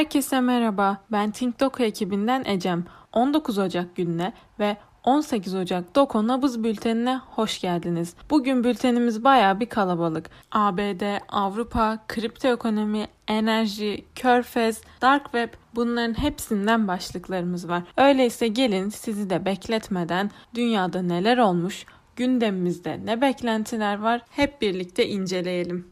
Herkese merhaba. Ben TinkDoku ekibinden Ecem. 19 Ocak gününe ve 18 Ocak Doko Nabız Bülteni'ne hoş geldiniz. Bugün bültenimiz baya bir kalabalık. ABD, Avrupa, kripto ekonomi, enerji, körfez, dark web bunların hepsinden başlıklarımız var. Öyleyse gelin sizi de bekletmeden dünyada neler olmuş, gündemimizde ne beklentiler var hep birlikte inceleyelim.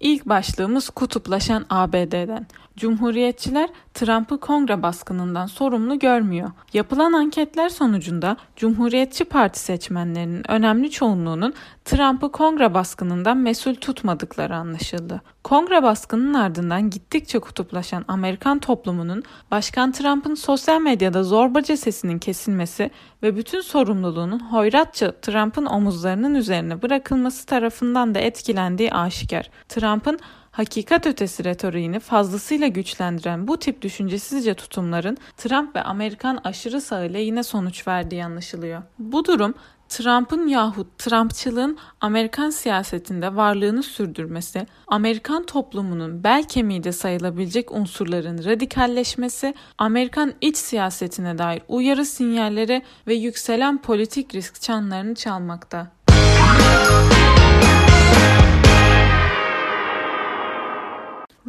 İlk başlığımız kutuplaşan ABD'den. Cumhuriyetçiler Trump'ı kongre baskınından sorumlu görmüyor. Yapılan anketler sonucunda Cumhuriyetçi Parti seçmenlerinin önemli çoğunluğunun Trump'ı kongre baskınından mesul tutmadıkları anlaşıldı. Kongre baskının ardından gittikçe kutuplaşan Amerikan toplumunun Başkan Trump'ın sosyal medyada zorbaca sesinin kesilmesi ve bütün sorumluluğunun hoyratça Trump'ın omuzlarının üzerine bırakılması tarafından da etkilendiği aşikar. Trump'ın hakikat ötesi retoriğini fazlasıyla güçlendiren bu tip düşüncesizce tutumların Trump ve Amerikan aşırı sağı lehine sonuç verdiği anlaşılıyor. Bu durum Trump'ın yahut Trumpçılığın Amerikan siyasetinde varlığını sürdürmesi, Amerikan toplumunun bel kemiği de sayılabilecek unsurların radikalleşmesi, Amerikan iç siyasetine dair uyarı sinyalleri ve yükselen politik risk çanlarını çalmakta.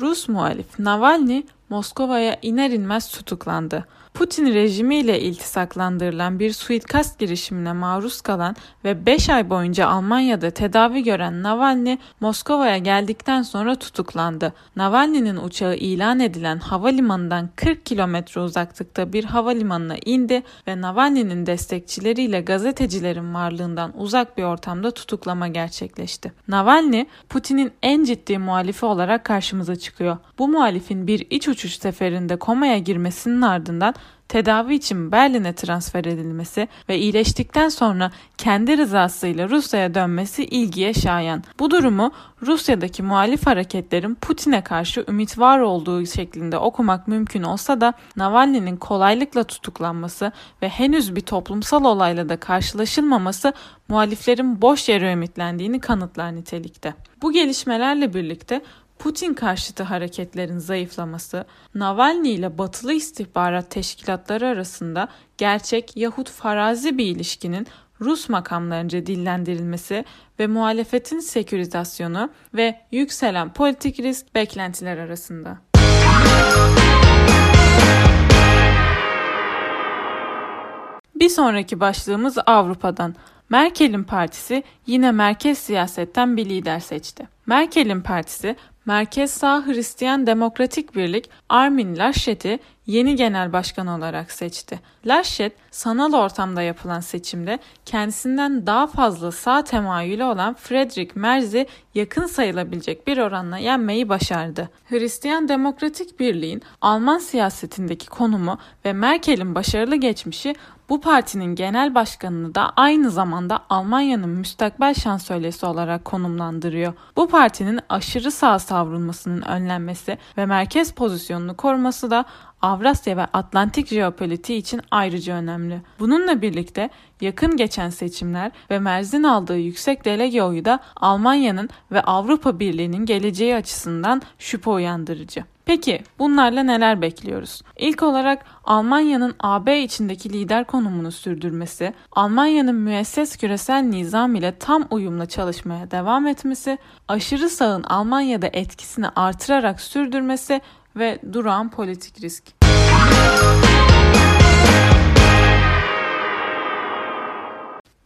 Rus muhalif Navalny Moskova'ya iner inmez tutuklandı. Putin rejimiyle iltisaklandırılan bir suikast girişimine maruz kalan ve 5 ay boyunca Almanya'da tedavi gören Navalny, Moskova'ya geldikten sonra tutuklandı. Navalny'nin uçağı ilan edilen havalimanından 40 kilometre uzaklıkta bir havalimanına indi ve Navalny'nin destekçileriyle gazetecilerin varlığından uzak bir ortamda tutuklama gerçekleşti. Navalny, Putin'in en ciddi muhalifi olarak karşımıza çıkıyor. Bu muhalifin bir iç uçuş seferinde komaya girmesinin ardından tedavi için Berlin'e transfer edilmesi ve iyileştikten sonra kendi rızasıyla Rusya'ya dönmesi ilgiye şayan. Bu durumu Rusya'daki muhalif hareketlerin Putin'e karşı ümit var olduğu şeklinde okumak mümkün olsa da Navalny'nin kolaylıkla tutuklanması ve henüz bir toplumsal olayla da karşılaşılmaması muhaliflerin boş yere ümitlendiğini kanıtlar nitelikte. Bu gelişmelerle birlikte Putin karşıtı hareketlerin zayıflaması, Navalny ile batılı istihbarat teşkilatları arasında gerçek yahut farazi bir ilişkinin Rus makamlarınca dillendirilmesi ve muhalefetin sekürizasyonu ve yükselen politik risk beklentiler arasında. Bir sonraki başlığımız Avrupa'dan. Merkel'in partisi yine merkez siyasetten bir lider seçti. Merkel'in partisi Merkez Sağ Hristiyan Demokratik Birlik Armin Laschet'i yeni genel başkan olarak seçti. Laschet sanal ortamda yapılan seçimde kendisinden daha fazla sağ temayülü olan Friedrich Merz'i yakın sayılabilecek bir oranla yenmeyi başardı. Hristiyan Demokratik Birliğin Alman siyasetindeki konumu ve Merkel'in başarılı geçmişi bu partinin genel başkanını da aynı zamanda Almanya'nın müstakbel şansölyesi olarak konumlandırıyor. Bu partinin aşırı sağ savrulmasının önlenmesi ve merkez pozisyonunu koruması da Avrasya ve Atlantik jeopolitiği için ayrıca önemli. Bununla birlikte yakın geçen seçimler ve Merz'in aldığı yüksek delege oyu da Almanya'nın ve Avrupa Birliği'nin geleceği açısından şüphe uyandırıcı. Peki bunlarla neler bekliyoruz? İlk olarak Almanya'nın AB içindeki lider konumunu sürdürmesi, Almanya'nın müesses küresel nizam ile tam uyumla çalışmaya devam etmesi, aşırı sağın Almanya'da etkisini artırarak sürdürmesi ve duran politik risk.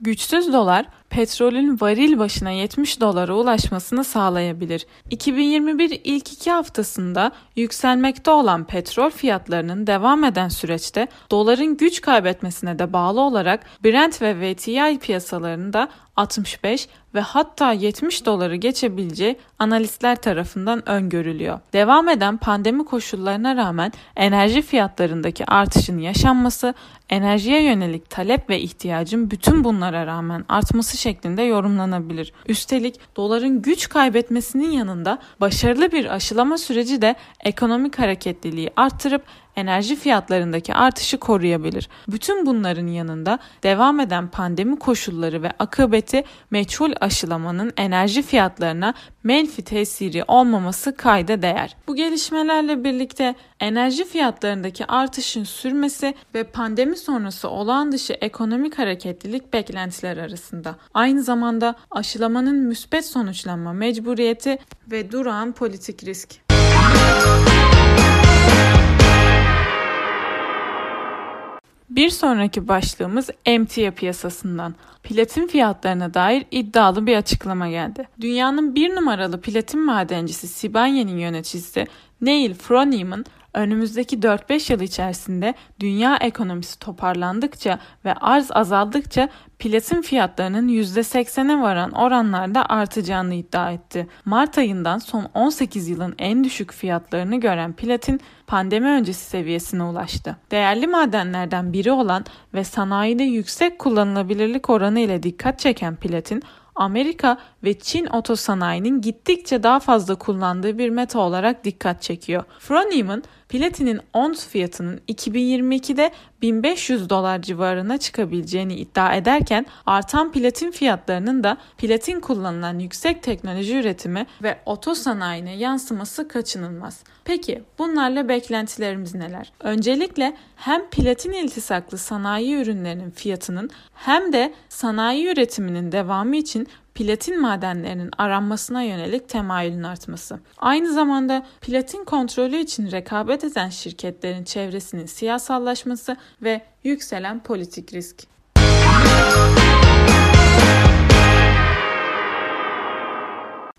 Güçsüz dolar petrolün varil başına 70 dolara ulaşmasını sağlayabilir. 2021 ilk iki haftasında yükselmekte olan petrol fiyatlarının devam eden süreçte doların güç kaybetmesine de bağlı olarak Brent ve WTI piyasalarında 65 ve hatta 70 doları geçebileceği analistler tarafından öngörülüyor. Devam eden pandemi koşullarına rağmen enerji fiyatlarındaki artışın yaşanması, enerjiye yönelik talep ve ihtiyacın bütün bunlara rağmen artması şeklinde yorumlanabilir. Üstelik doların güç kaybetmesinin yanında başarılı bir aşılama süreci de ekonomik hareketliliği arttırıp enerji fiyatlarındaki artışı koruyabilir. Bütün bunların yanında devam eden pandemi koşulları ve akıbeti meçhul aşılamanın enerji fiyatlarına menfi tesiri olmaması kayda değer. Bu gelişmelerle birlikte enerji fiyatlarındaki artışın sürmesi ve pandemi sonrası olağan dışı ekonomik hareketlilik beklentiler arasında. Aynı zamanda aşılamanın müspet sonuçlanma mecburiyeti ve durağan politik risk. Bir sonraki başlığımız emtia piyasasından. Platin fiyatlarına dair iddialı bir açıklama geldi. Dünyanın bir numaralı platin madencisi Sibanya'nın yöneticisi Neil Froneman önümüzdeki 4-5 yıl içerisinde dünya ekonomisi toparlandıkça ve arz azaldıkça platin fiyatlarının %80'e varan oranlarda artacağını iddia etti. Mart ayından son 18 yılın en düşük fiyatlarını gören platin pandemi öncesi seviyesine ulaştı. Değerli madenlerden biri olan ve sanayide yüksek kullanılabilirlik oranı ile dikkat çeken platin Amerika ve Çin otosanayinin gittikçe daha fazla kullandığı bir meta olarak dikkat çekiyor. Froneman, platinin ons fiyatının 2022'de 1500 dolar civarına çıkabileceğini iddia ederken artan platin fiyatlarının da platin kullanılan yüksek teknoloji üretimi ve otosanayine yansıması kaçınılmaz. Peki bunlarla beklentilerimiz neler? Öncelikle hem platin iltisaklı sanayi ürünlerinin fiyatının hem de sanayi üretiminin devamı için platin madenlerinin aranmasına yönelik temayülün artması. Aynı zamanda platin kontrolü için rekabet eden şirketlerin çevresinin siyasallaşması ve yükselen politik risk.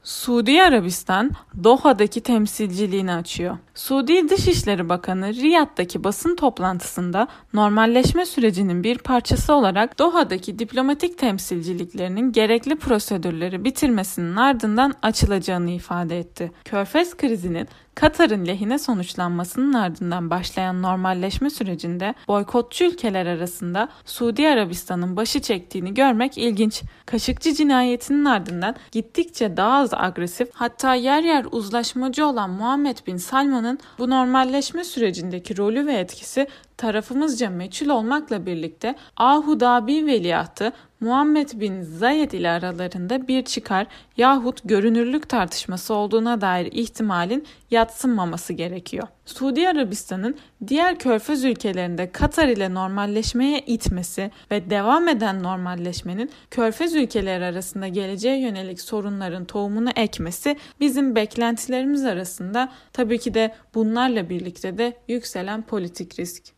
Suudi Arabistan Doha'daki temsilciliğini açıyor. Suudi Dışişleri Bakanı Riyad'daki basın toplantısında normalleşme sürecinin bir parçası olarak Doha'daki diplomatik temsilciliklerinin gerekli prosedürleri bitirmesinin ardından açılacağını ifade etti. Körfez krizinin Katar'ın lehine sonuçlanmasının ardından başlayan normalleşme sürecinde boykotçu ülkeler arasında Suudi Arabistan'ın başı çektiğini görmek ilginç. Kaşıkçı cinayetinin ardından gittikçe daha az agresif hatta yer yer uzlaşmacı olan Muhammed Bin Salman'ın bu normalleşme sürecindeki rolü ve etkisi tarafımızca meçhul olmakla birlikte Ahu Dhabi veliahtı Muhammed bin Zayed ile aralarında bir çıkar yahut görünürlük tartışması olduğuna dair ihtimalin yatsınmaması gerekiyor. Suudi Arabistan'ın diğer körfez ülkelerinde Katar ile normalleşmeye itmesi ve devam eden normalleşmenin körfez ülkeleri arasında geleceğe yönelik sorunların tohumunu ekmesi bizim beklentilerimiz arasında tabii ki de bunlarla birlikte de yükselen politik risk.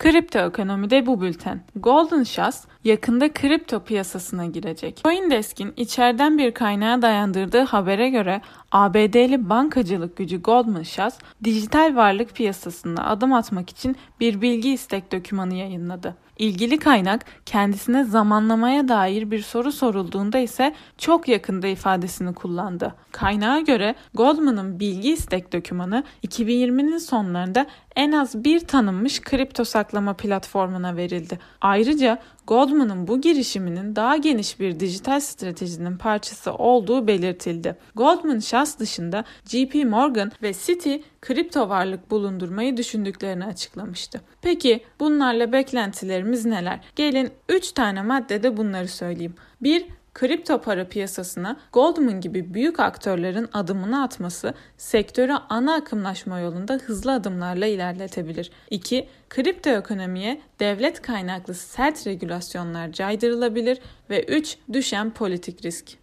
Kripto ekonomide bu bülten. Golden Shas yakında kripto piyasasına girecek. Coindesk'in içeriden bir kaynağa dayandırdığı habere göre ABD'li bankacılık gücü Goldman Sachs dijital varlık piyasasında adım atmak için bir bilgi istek dokümanı yayınladı. İlgili kaynak kendisine zamanlamaya dair bir soru sorulduğunda ise çok yakında ifadesini kullandı. Kaynağa göre Goldman'ın bilgi istek dokümanı 2020'nin sonlarında en az bir tanınmış kripto saklama platformuna verildi. Ayrıca Goldman'ın bu girişiminin daha geniş bir dijital stratejinin parçası olduğu belirtildi. Goldman şahs dışında JP Morgan ve Citi kripto varlık bulundurmayı düşündüklerini açıklamıştı. Peki bunlarla beklentilerimiz neler? Gelin 3 tane maddede bunları söyleyeyim. 1 kripto para piyasasına Goldman gibi büyük aktörlerin adımını atması sektörü ana akımlaşma yolunda hızlı adımlarla ilerletebilir. 2. Kripto ekonomiye devlet kaynaklı sert regülasyonlar caydırılabilir ve 3. Düşen politik risk.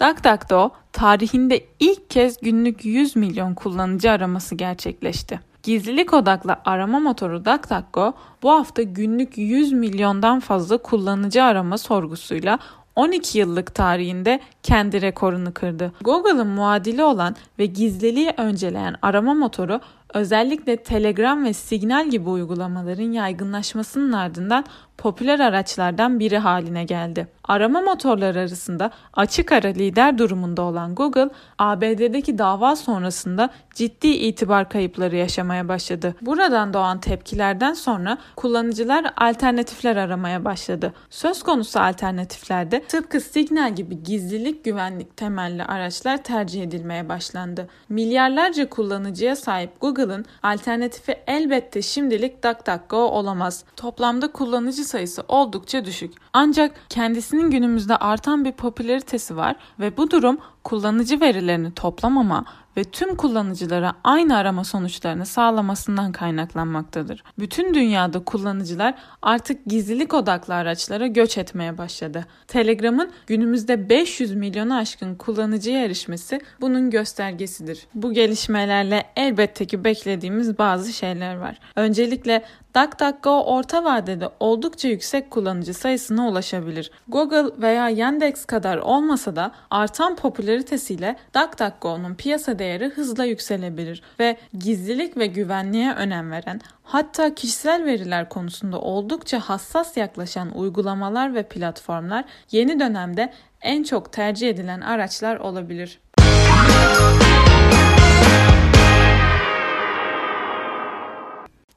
DuckDuckGo tarihinde ilk kez günlük 100 milyon kullanıcı araması gerçekleşti. Gizlilik odaklı arama motoru DuckDuckGo bu hafta günlük 100 milyondan fazla kullanıcı arama sorgusuyla 12 yıllık tarihinde kendi rekorunu kırdı. Google'ın muadili olan ve gizliliği önceleyen arama motoru özellikle Telegram ve Signal gibi uygulamaların yaygınlaşmasının ardından popüler araçlardan biri haline geldi. Arama motorları arasında açık ara lider durumunda olan Google, ABD'deki dava sonrasında ciddi itibar kayıpları yaşamaya başladı. Buradan doğan tepkilerden sonra kullanıcılar alternatifler aramaya başladı. Söz konusu alternatiflerde tıpkı Signal gibi gizlilik güvenlik temelli araçlar tercih edilmeye başlandı. Milyarlarca kullanıcıya sahip Google'ın alternatifi elbette şimdilik DuckDuckGo olamaz. Toplamda kullanıcı sayısı oldukça düşük. Ancak kendisinin günümüzde artan bir popülaritesi var ve bu durum kullanıcı verilerini toplamama ve tüm kullanıcılara aynı arama sonuçlarını sağlamasından kaynaklanmaktadır. Bütün dünyada kullanıcılar artık gizlilik odaklı araçlara göç etmeye başladı. Telegram'ın günümüzde 500 milyonu aşkın kullanıcıya erişmesi bunun göstergesidir. Bu gelişmelerle elbette ki beklediğimiz bazı şeyler var. Öncelikle DuckDuckGo orta vadede oldukça yüksek kullanıcı sayısına ulaşabilir. Google veya Yandex kadar olmasa da artan popülaritesiyle DuckDuckGo'nun piyasa değeri hızla yükselebilir ve gizlilik ve güvenliğe önem veren hatta kişisel veriler konusunda oldukça hassas yaklaşan uygulamalar ve platformlar yeni dönemde en çok tercih edilen araçlar olabilir.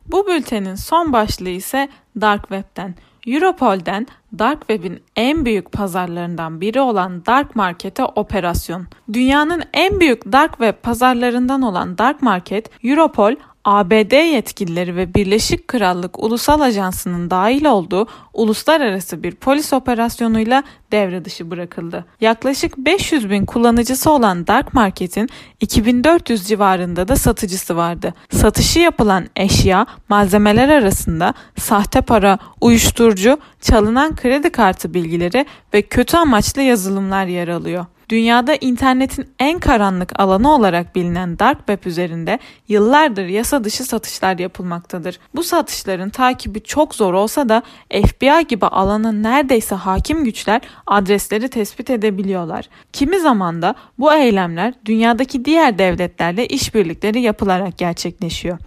Bu bültenin son başlığı ise Dark Web'den. Europol'den Dark Web'in en büyük pazarlarından biri olan Dark Market'e operasyon. Dünyanın en büyük Dark Web pazarlarından olan Dark Market, Europol ABD yetkilileri ve Birleşik Krallık Ulusal Ajansı'nın dahil olduğu uluslararası bir polis operasyonuyla devre dışı bırakıldı. Yaklaşık 500 bin kullanıcısı olan Dark Market'in 2400 civarında da satıcısı vardı. Satışı yapılan eşya, malzemeler arasında sahte para, uyuşturucu, çalınan kredi kartı bilgileri ve kötü amaçlı yazılımlar yer alıyor. Dünyada internetin en karanlık alanı olarak bilinen Dark Web üzerinde yıllardır yasa dışı satışlar yapılmaktadır. Bu satışların takibi çok zor olsa da FBI gibi alana neredeyse hakim güçler adresleri tespit edebiliyorlar. Kimi zaman da bu eylemler dünyadaki diğer devletlerle işbirlikleri yapılarak gerçekleşiyor.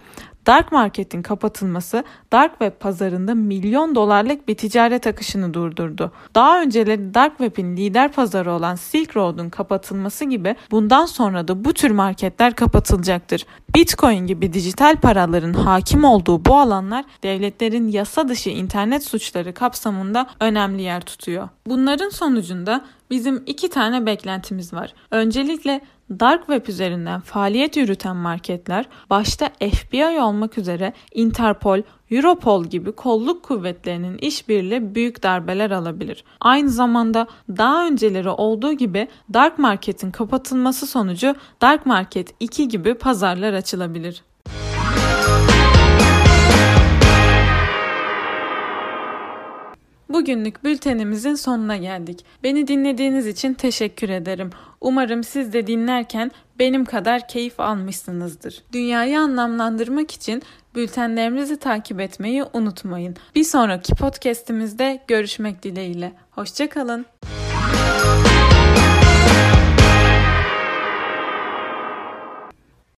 Dark Market'in kapatılması Dark Web pazarında milyon dolarlık bir ticaret akışını durdurdu. Daha önceleri Dark Web'in lider pazarı olan Silk Road'un kapatılması gibi bundan sonra da bu tür marketler kapatılacaktır. Bitcoin gibi dijital paraların hakim olduğu bu alanlar devletlerin yasa dışı internet suçları kapsamında önemli yer tutuyor. Bunların sonucunda bizim iki tane beklentimiz var. Öncelikle Dark Web üzerinden faaliyet yürüten marketler başta FBI olmak üzere Interpol, Europol gibi kolluk kuvvetlerinin işbirliği büyük darbeler alabilir. Aynı zamanda daha önceleri olduğu gibi Dark Market'in kapatılması sonucu Dark Market 2 gibi pazarlar açılabilir. Bugünlük bültenimizin sonuna geldik. Beni dinlediğiniz için teşekkür ederim. Umarım siz de dinlerken benim kadar keyif almışsınızdır. Dünyayı anlamlandırmak için bültenlerimizi takip etmeyi unutmayın. Bir sonraki podcast'imizde görüşmek dileğiyle. Hoşçakalın.